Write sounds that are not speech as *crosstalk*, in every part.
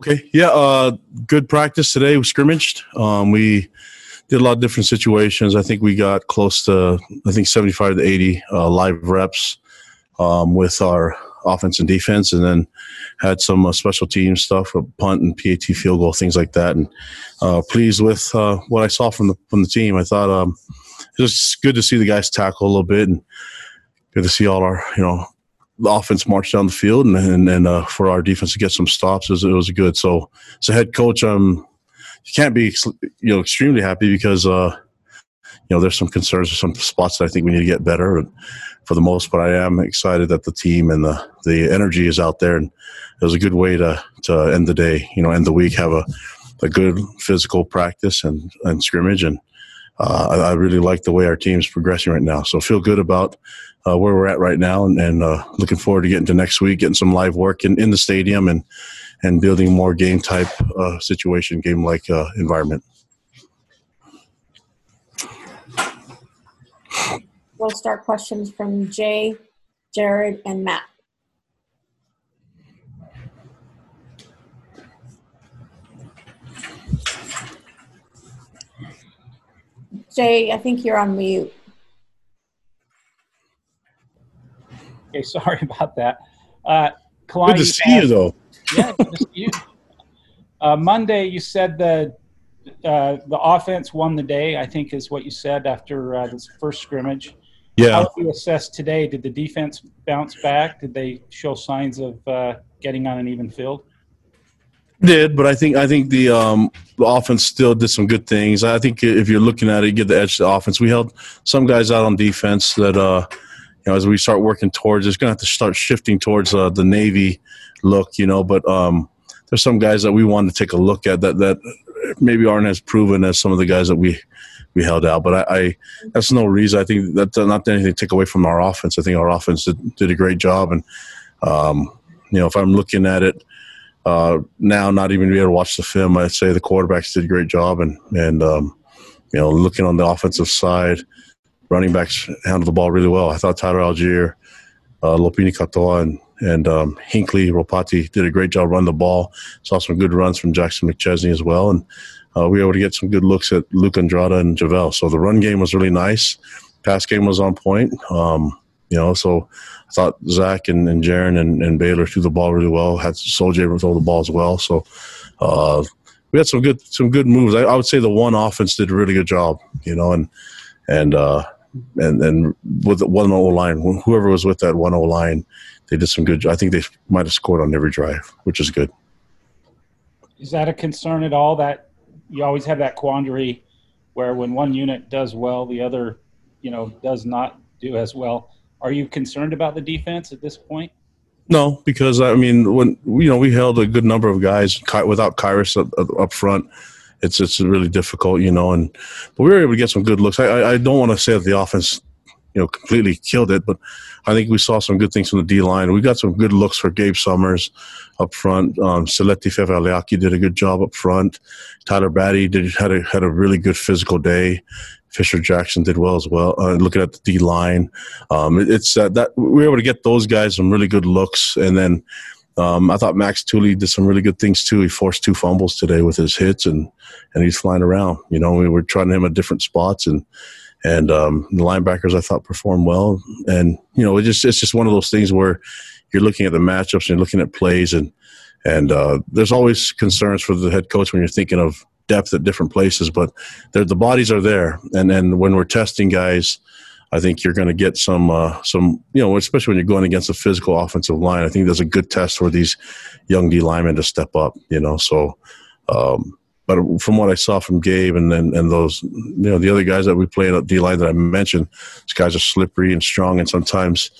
Okay, yeah, uh, good practice today. We scrimmaged. Um, we did a lot of different situations. I think we got close to, I think, 75 to 80 uh, live reps um, with our offense and defense, and then had some uh, special team stuff, a punt and PAT field goal, things like that. And uh, pleased with uh, what I saw from the from the team. I thought um, it was good to see the guys tackle a little bit, and good to see all our you know the offense march down the field and and, and uh, for our defense to get some stops, it was, it was good. So as a head coach, um, you can't be you know extremely happy because uh, you know there's some concerns or some spots that I think we need to get better. And for the most part, I am excited that the team and the the energy is out there, and it was a good way to to end the day. You know, end the week, have a a good physical practice and and scrimmage and. Uh, I, I, really like the way our team's progressing right now. So feel good about uh, where we're at right now, and, and uh, looking forward to getting to next week, getting some live work in, in the stadium, and and building more game type uh, situation, game like uh, environment. We'll start questions from Jay, Jared, and Matt. Jay, I think you're on mute. Okay, *laughs* sorry about that. Uh, Kalani, Good to see you, though. Yeah, good to see you. Uh, Monday, you said the uh, the offense won the day. I think is what you said after uh, this first scrimmage. Yeah. How do you assess today? Did the defense bounce back? Did they show signs of uh, getting on an even field? Did, but I think I think the um, the offense still did some good things. I think if you're looking at it, you get the edge to the offense. We held some guys out on defense that uh, you know, as we start working towards, it's going to have to start shifting towards uh, the Navy look, you know. But um, there's some guys that we want to take a look at that that maybe aren't as proven as some of the guys that we we held out. But I, I that's no reason. I think that's not anything to take away from our offense. I think our offense did, did a great job, and um, you know, if I'm looking at it. Uh, now, not even be able to watch the film, I'd say the quarterbacks did a great job, and and um, you know, looking on the offensive side, running backs handled the ball really well. I thought Tyler Allgeier, uh, Lopini Katoa, and, and um, Hinckley Ropati did a great job running the ball. Saw some good runs from Jackson McChesney as well. And uh, we were able to get some good looks at Luke Andrada and Javel. So the run game was really nice. Pass game was on point. Um, you know, so I thought Zach and, and Jaren and, and Baylor threw the ball really well. Had Sol-Jay throw the ball as well. So uh, we had some good some good moves. I, I, would say the one offense did a really good job. You know, and and uh, and then with the one O line, whoever was with that one O line, they did some good. I think they might have scored on every drive, which is good. Is that a concern at all? That you always have that quandary where when one unit does well, the other, you know, does not do as well. Are you concerned about the defense at this point? No, because I mean, when you know we held a good number of guys without Khyiris up, up front it's it's really difficult, you know. And but we were able to get some good looks. I I don't want to say that the offense, you know, completely killed it, but I think we saw some good things from the D line. We got some good looks for Gabe Summers up front. Um, Seleti Fevaleaki did a good job up front. Tyler Batty did had a had a really good physical day. Fisher Jackson did well as well. Uh, looking at the D line, um, it, it's uh, that we were able to get those guys some really good looks, and then um, I thought Max Tooley did some really good things too. He forced two fumbles today with his hits, and and he's flying around. You know, we were trying him at different spots, and and um, the linebackers I thought performed well. And you know, it just it's just one of those things where you're looking at the matchups and you're looking at plays, and and uh, there's always concerns for the head coach when you're thinking of depth at different places, but the bodies are there, and and when we're testing guys I think you're going to get some uh, some you know especially when you're going against a physical offensive line. I think there's a good test for these young D linemen to step up. You know, so. Um, but from what I saw from Gabe and, and and those you know the other guys that we played at D line that I mentioned, these guys are slippery and strong, and sometimes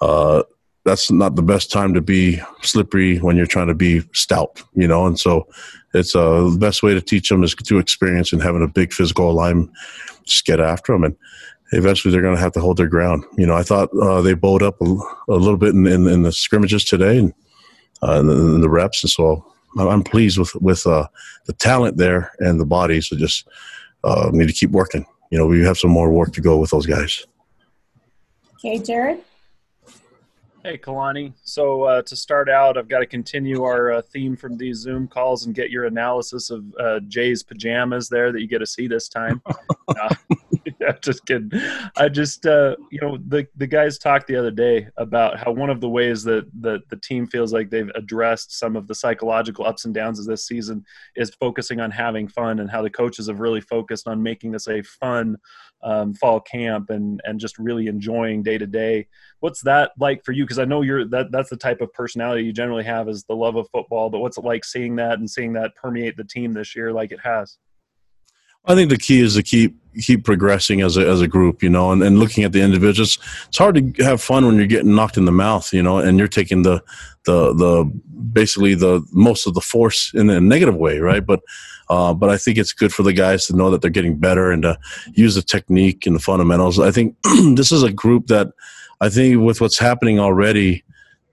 uh, that's not the best time to be slippery when you're trying to be stout, you know. And so, it's uh, the best way to teach them is through experience and having a big physical line. Just get after them, and eventually they're going to have to hold their ground. You know, I thought uh, they bowed up a, a little bit in, in, in, the scrimmages today and, uh, in, the, in, the, reps, and so I'm pleased with with uh, the talent there and the bodies. So just uh, need to keep working. You know, we have some more work to go with those guys. Okay, Jared. Hey, Kalani. So uh, to start out, I've got to continue our uh, theme from these Zoom calls and get your analysis of uh, Jay's pajamas there that you get to see this time. *laughs* *laughs* Yeah, just kidding. I just, uh, you know, the the guys talked the other day about how one of the ways that that the team feels like they've addressed some of the psychological ups and downs of this season is focusing on having fun, and how the coaches have really focused on making this a fun um, fall camp and and just really enjoying day to day. What's that like for you? Because I know you're that that's the type of personality you generally have is the love of football. But what's it like seeing that and seeing that permeate the team this year like it has? I think the key is to keep keep progressing as a as a group, you know, and, and looking at the individuals. It's hard to have fun when you're getting knocked in the mouth, you know, and you're taking the the the basically the most of the force in a negative way, right? But uh, but I think it's good for the guys to know that they're getting better and to use the technique and the fundamentals. I think *clears throat* this is a group that I think with what's happening already,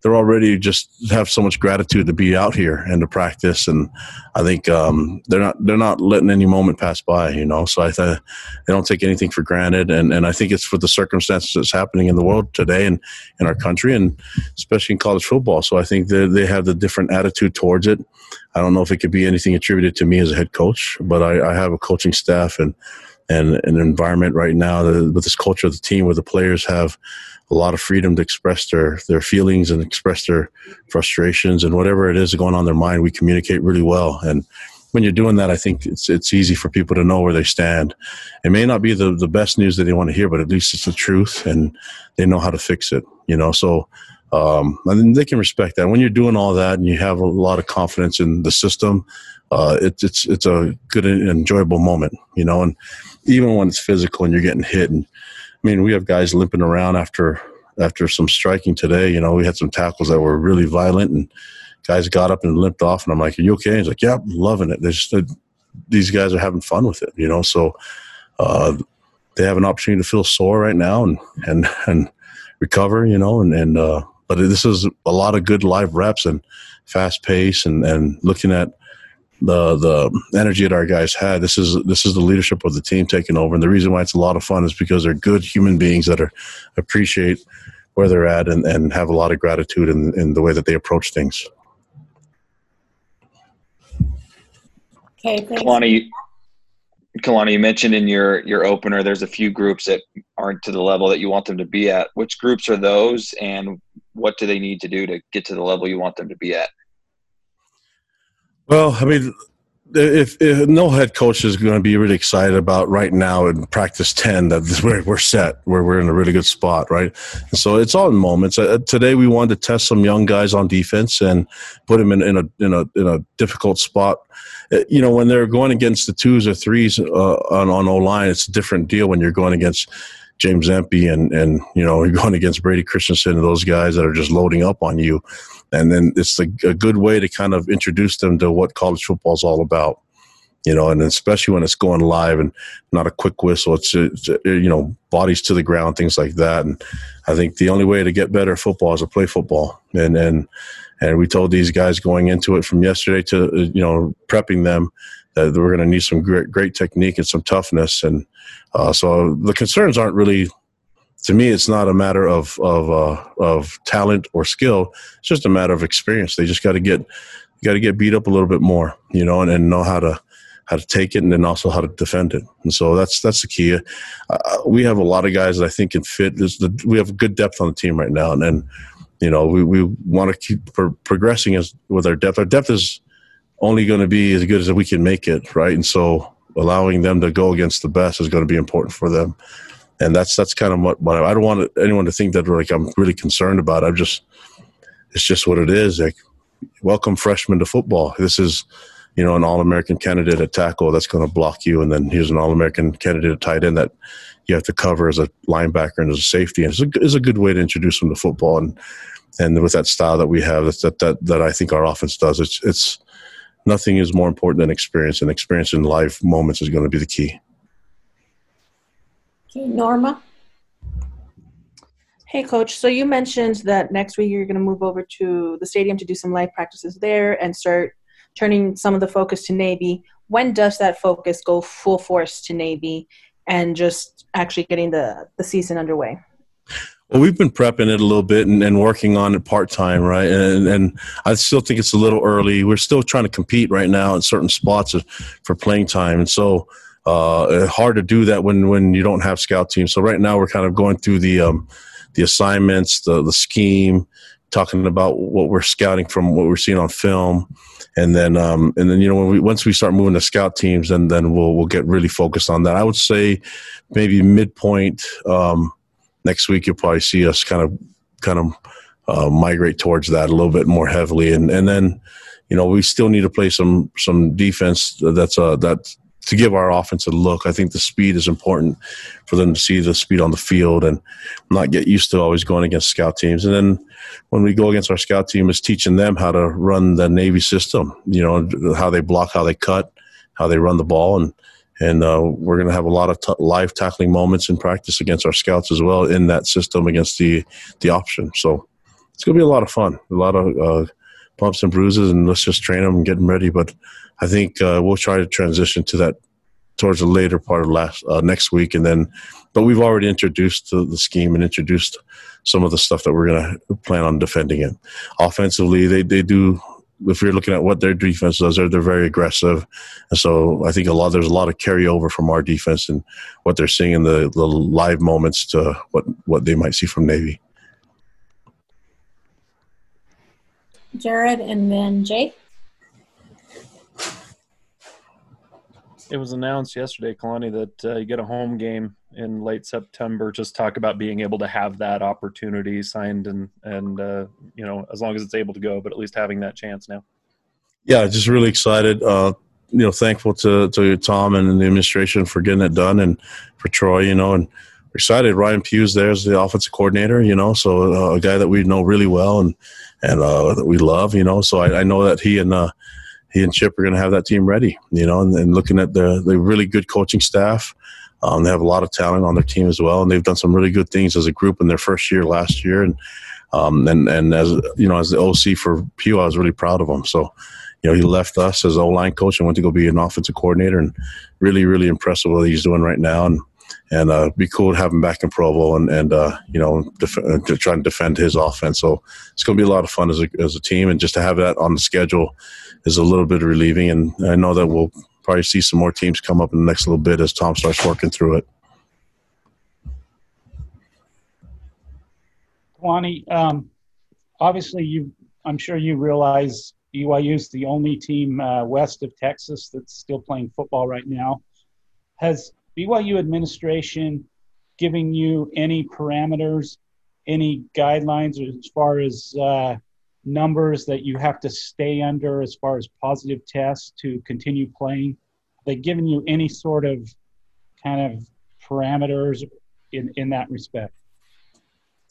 they're already just have so much gratitude to be out here and to practice. And i think um, they're not they're not letting any moment pass by you know? So i th- they don't take anything for granted. And, and i think it's for the circumstances that's happening in the world today and in our country and especially in college football. So i think they, they have the different attitude towards it. I don't know if it could be anything attributed to me as a head coach but i, I have a coaching staff and and an environment right now that, with this culture of the team where the players have a lot of freedom to express their their feelings and express their frustrations and whatever it is going on in their mind. We communicate really well, and when you're doing that, I think it's it's easy for people to know where they stand. It may not be the the best news that they want to hear, but at least it's the truth, and they know how to fix it. You know, so um, and they can respect that. When you're doing all that and you have a lot of confidence in the system, uh, it, it's it's a good and enjoyable moment. You know, and even when it's physical and you're getting hit and I mean, we have guys limping around after after some striking today. You know, we had some tackles that were really violent, and guys got up and limped off. And I'm like, "Are you okay?" he's like, "Yeah, I'm loving it." These guys are having fun with it. You know, so uh, they have an opportunity to feel sore right now and and and recover. You know, and and uh, but this is a lot of good live reps and fast pace and and looking at the the energy that our guys had. This is this is the leadership of the team taking over, and the reason why it's a lot of fun is because they're good human beings that are appreciate where they're at and, and have a lot of gratitude in, in the way that they approach things. Okay, thanks. Kalani, Kalani, you mentioned in your your opener there's a few groups that aren't to the level that you want them to be at. Which groups are those, and what do they need to do to get to the level you want them to be at? Well, I mean, if, if, no head coach is going to be really excited about right now in practice 10 that we're, we're set where we're in a really good spot right? So it's all in moments. Uh, today we wanted to test some young guys on defense and put them in, in a in a in a difficult spot. Uh, you know when they're going against the twos or threes uh, on on o line it's a different deal when you're going against James Empey and and you know *laughs* you're going against Brady Christensen and those guys that are just loading up on you and then it's a, a good way to kind of introduce them to what college football is all about you know, and especially when it's going live and not a quick whistle, it's, it's, you know bodies to the ground, things like that. And I think the only way to get better at football is to play football. And and and we told these guys going into it from yesterday to you know prepping them that we're going to need some great great technique and some toughness. And uh, so the concerns aren't really to me, it's not a matter of of uh, of talent or skill. It's just a matter of experience. They just got to get got to get beat up a little bit more, you know, and, and know how to how to take it and then also how to defend it. And so that's that's the key. Uh, we have a lot of guys that I think can fit. The, we have good depth on the team right now, and then you know we, we want to keep pro- progressing as with our depth. Our depth is only going to be as good as we can make it, right? And so allowing them to go against the best is going to be important for them and that's that's kind of what, what I don't want anyone to think that like I'm really concerned about. I'm just it's just what it is. Like welcome freshmen to football. This is you know an All American candidate at tackle that's going to block you, and then here's an All American candidate at tight end that you have to cover as a linebacker and as a safety. And it's a, it's a good way to introduce them to football and and with that style that we have that that that I think our offense does. It's it's nothing is more important than experience, and experience in live moments is going to be the key. Norma? Hey, coach. So you mentioned that next week you're going to move over to the stadium to do some live practices there and start turning some of the focus to Navy. When does that focus go full force to Navy and just actually getting the, the season underway? Well, we've been prepping it a little bit and, and working on it part time, right? And and I still think it's a little early. We're still trying to compete right now in certain spots for playing time, and so uh, hard to do that when when you don't have scout teams. So right now we're kind of going through the um, the assignments, the the scheme, talking about what we're scouting from what we're seeing on film, and then um, and then you know when we once we start moving to scout teams, then then we'll we'll get really focused on that. I would say maybe midpoint. Um, next week you'll probably see us kind of kind of uh, migrate towards that a little bit more heavily, and and then you know we still need to play some some defense that's uh that to give our offense a look. I think the speed is important for them to see the speed on the field and not get used to always going against scout teams. And then when we go against our scout team, is teaching them how to run the Navy system. You know how they block, how they cut, how they run the ball, and and uh, we're going to have a lot of t- live tackling moments in practice against our scouts as well in that system against the the option. So it's going to be a lot of fun, a lot of uh, bumps and bruises, and let's just train them and get them ready. But I think uh, we'll try to transition to that towards the later part of last uh, next week, and then. But we've already introduced the, the scheme and introduced some of the stuff that we're going to plan on defending it. Offensively, they they do if you're looking at what their defense does, they're, they're very aggressive. And so I think a lot, there's a lot of carryover from our defense and what they're seeing in the, the live moments to what, what they might see from Navy. Jared and then Jay. It was announced yesterday, Kalani, that uh, you get a home game in late September. Just talk about being able to have that opportunity signed and and uh, you know as long as it's able to go, but at least having that chance now. Yeah, just really excited. Uh, you know, thankful to to Tom and the administration for getting it done, and for Troy. You know, and excited. Ryan Pugh's as the offensive coordinator. You know, so uh, a guy that we know really well and and uh, that we love. You know, so I, I know that he and uh, he and Chip are going to have that team ready. You know, and, and looking at the the really good coaching staff. Um, they have a lot of talent on their team as well, and they've done some really good things as a group in their first year last year. And um, and and as you know, as the OC for Pugh, I was really proud of him. So, you know, he left us as O line coach and went to go be an offensive coordinator, and really, really impressed with what he's doing right now. And and uh, be cool to have him back in Provo and and uh, you know def- uh, to try and defend his offense. So it's going to be a lot of fun as a as a team, and just to have that on the schedule is a little bit relieving. And I know that we'll probably see some more teams come up in the next little bit as Tom starts working through it. Kalani, um, obviously you, I'm sure you realize BYU is the only team uh, west of Texas that's still playing football right now. Has BYU administration giving you any parameters, any guidelines as far as uh, numbers that you have to stay under as far as positive tests to continue playing? Have they given you any sort of kind of parameters in, in that respect?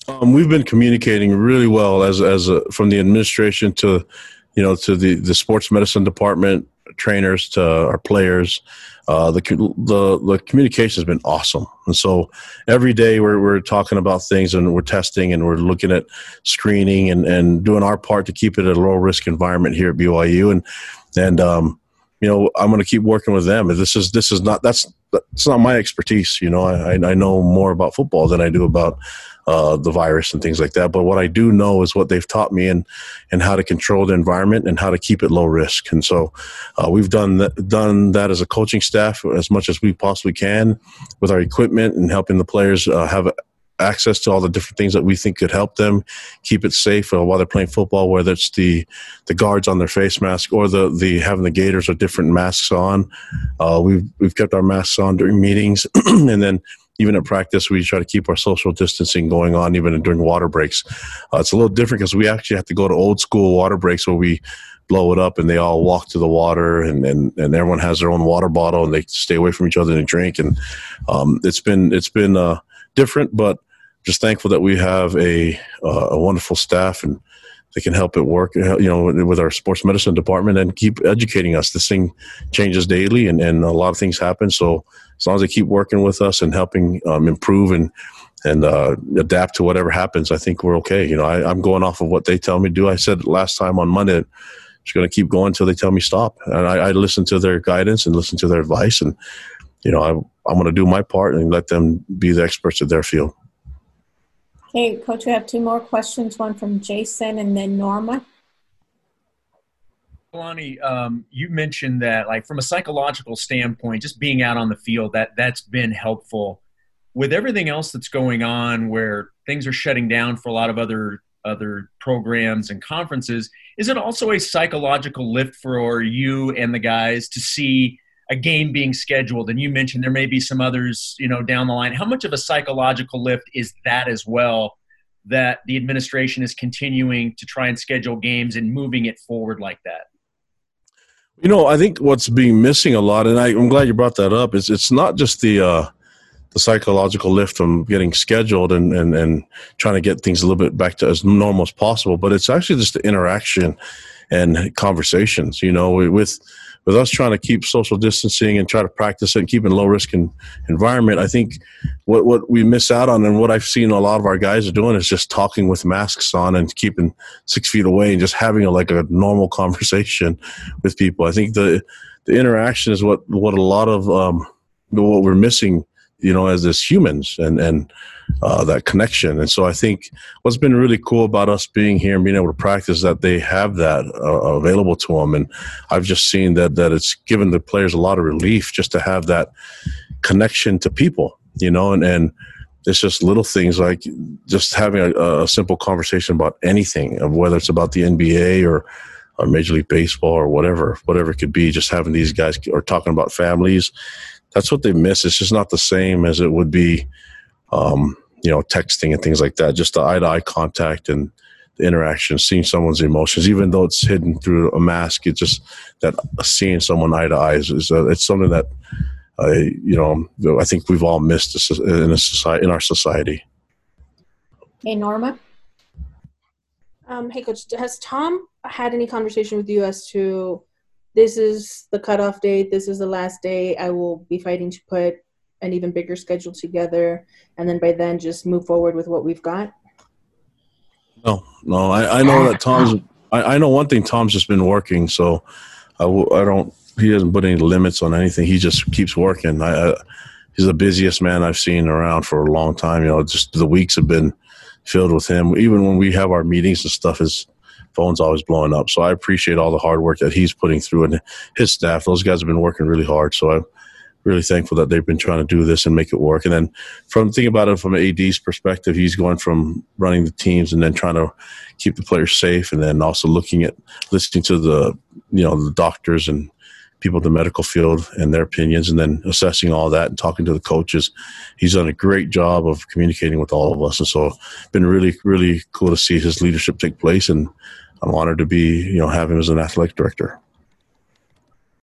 Um, we've been communicating really well as as a, from the administration to, you know, to the the sports medicine department, trainers to our players. Uh, the the the communication has been awesome, and so every day we're we're talking about things and we're testing and we're looking at screening and and doing our part to keep it a low risk environment here at BYU, and and um, you know I'm going to keep working with them. This is this is not that's that's not my expertise. You know, I I know more about football than I do about uh, the virus and things like that. But what I do know is what they've taught me and and how to control the environment and how to keep it low risk. And so uh, we've done that, done that as a coaching staff as much as we possibly can with our equipment and helping the players uh, have access to all the different things that we think could help them keep it safe uh, while they're playing football whether it's the the guards on their face mask or the the having the gaiters or different masks on uh, we've we've kept our masks on during meetings *clears throat* and then even at practice, we try to keep our social distancing going on, even during water breaks. Uh, it's a little different because we actually have to go to old school water breaks where we blow it up and they all walk to the water and, and, and everyone has their own water bottle and they stay away from each other and drink. And um, it's been it's been uh, different, but just thankful that we have a uh, a wonderful staff and they can help it work, you know, with our sports medicine department and keep educating us. This thing changes daily and, and a lot of things happen. So as long as they keep working with us and helping um, improve and and uh, adapt to whatever happens, I think we're okay. You know, I, am going off of what they tell me to do. I said last time on Monday, just going to keep going until they tell me stop. And I, I, listen to their guidance and listen to their advice. And, you know, I, I'm going to do my part and let them be the experts of their field. Okay, Coach, we have two more questions, one from Jason and then Norma. Kalani, um, you mentioned that, like, from a psychological standpoint, just being out on the field that that's been helpful. With everything else that's going on, where things are shutting down for a lot of other other programs and conferences, is it also a psychological lift for you and the guys to see a game being scheduled? And you mentioned there may be some others, you know, down the line. How much of a psychological lift is that as well? That the administration is continuing to try and schedule games and moving it forward like that. You know, I think what's being missing a lot, and I, am glad you brought that up, is it's not just the uh, the psychological lift from getting scheduled and, and and trying to get things a little bit back to as normal as possible, but it's actually just the interaction and conversations. You know, with with us trying to keep social distancing and try to practice it and keep in low risk environment, I think what what we miss out on and what I've seen a lot of our guys are doing is just talking with masks on and keeping six feet away and just having a, like a normal *laughs* conversation with people. I think the the interaction is what what a lot of um, what we're missing you know, as as humans and and uh, that connection. And so I think what's been really cool about us being here and being able to practice that they have that uh, available to them. And I've just seen that that it's given the players a lot of relief just to have that connection to people, you know, and and it's just little things like just having a, a simple conversation about anything, whether it's about the NBA or or Major League Baseball or whatever, whatever it could be. Just having these guys or talking about families that's what they miss. It's just not the same as it would be, um, you know, texting and things like that. Just the eye to eye contact and the interaction, seeing someone's emotions, even though it's hidden through a mask. It's just that seeing someone eye to eye is, is uh, it's something that I, you know, I think we've all missed in a society in our society. Hey, Norma. Um, hey, Coach, has Tom had any conversation with you as to this is the cutoff date, this is the last day. I will be fighting to put an even bigger schedule together, and then by then just move forward with what we've got. No, no, I, I know that Tom's. I, I know one thing. Tom's just been working, so I I don't. He doesn't put any limits on anything. He just keeps working. I, I he's the busiest man I've seen around for a long time. You know, just the weeks have been filled with him. Even when we have our meetings and stuff, is phone's always blowing up. So I appreciate all the hard work that he's putting through and his staff. Those guys have been working really hard. So I'm really thankful that they've been trying to do this and make it work. And then from thinking about it from AD's perspective, he's going from running the teams and then trying to keep the players safe and then also looking at listening to the you know the doctors and people in the medical field and their opinions and then assessing all that and talking to the coaches. He's done a great job of communicating with all of us. And so been really, really cool to see his leadership take place and I'm honored to be, you know, have him as an athletic director.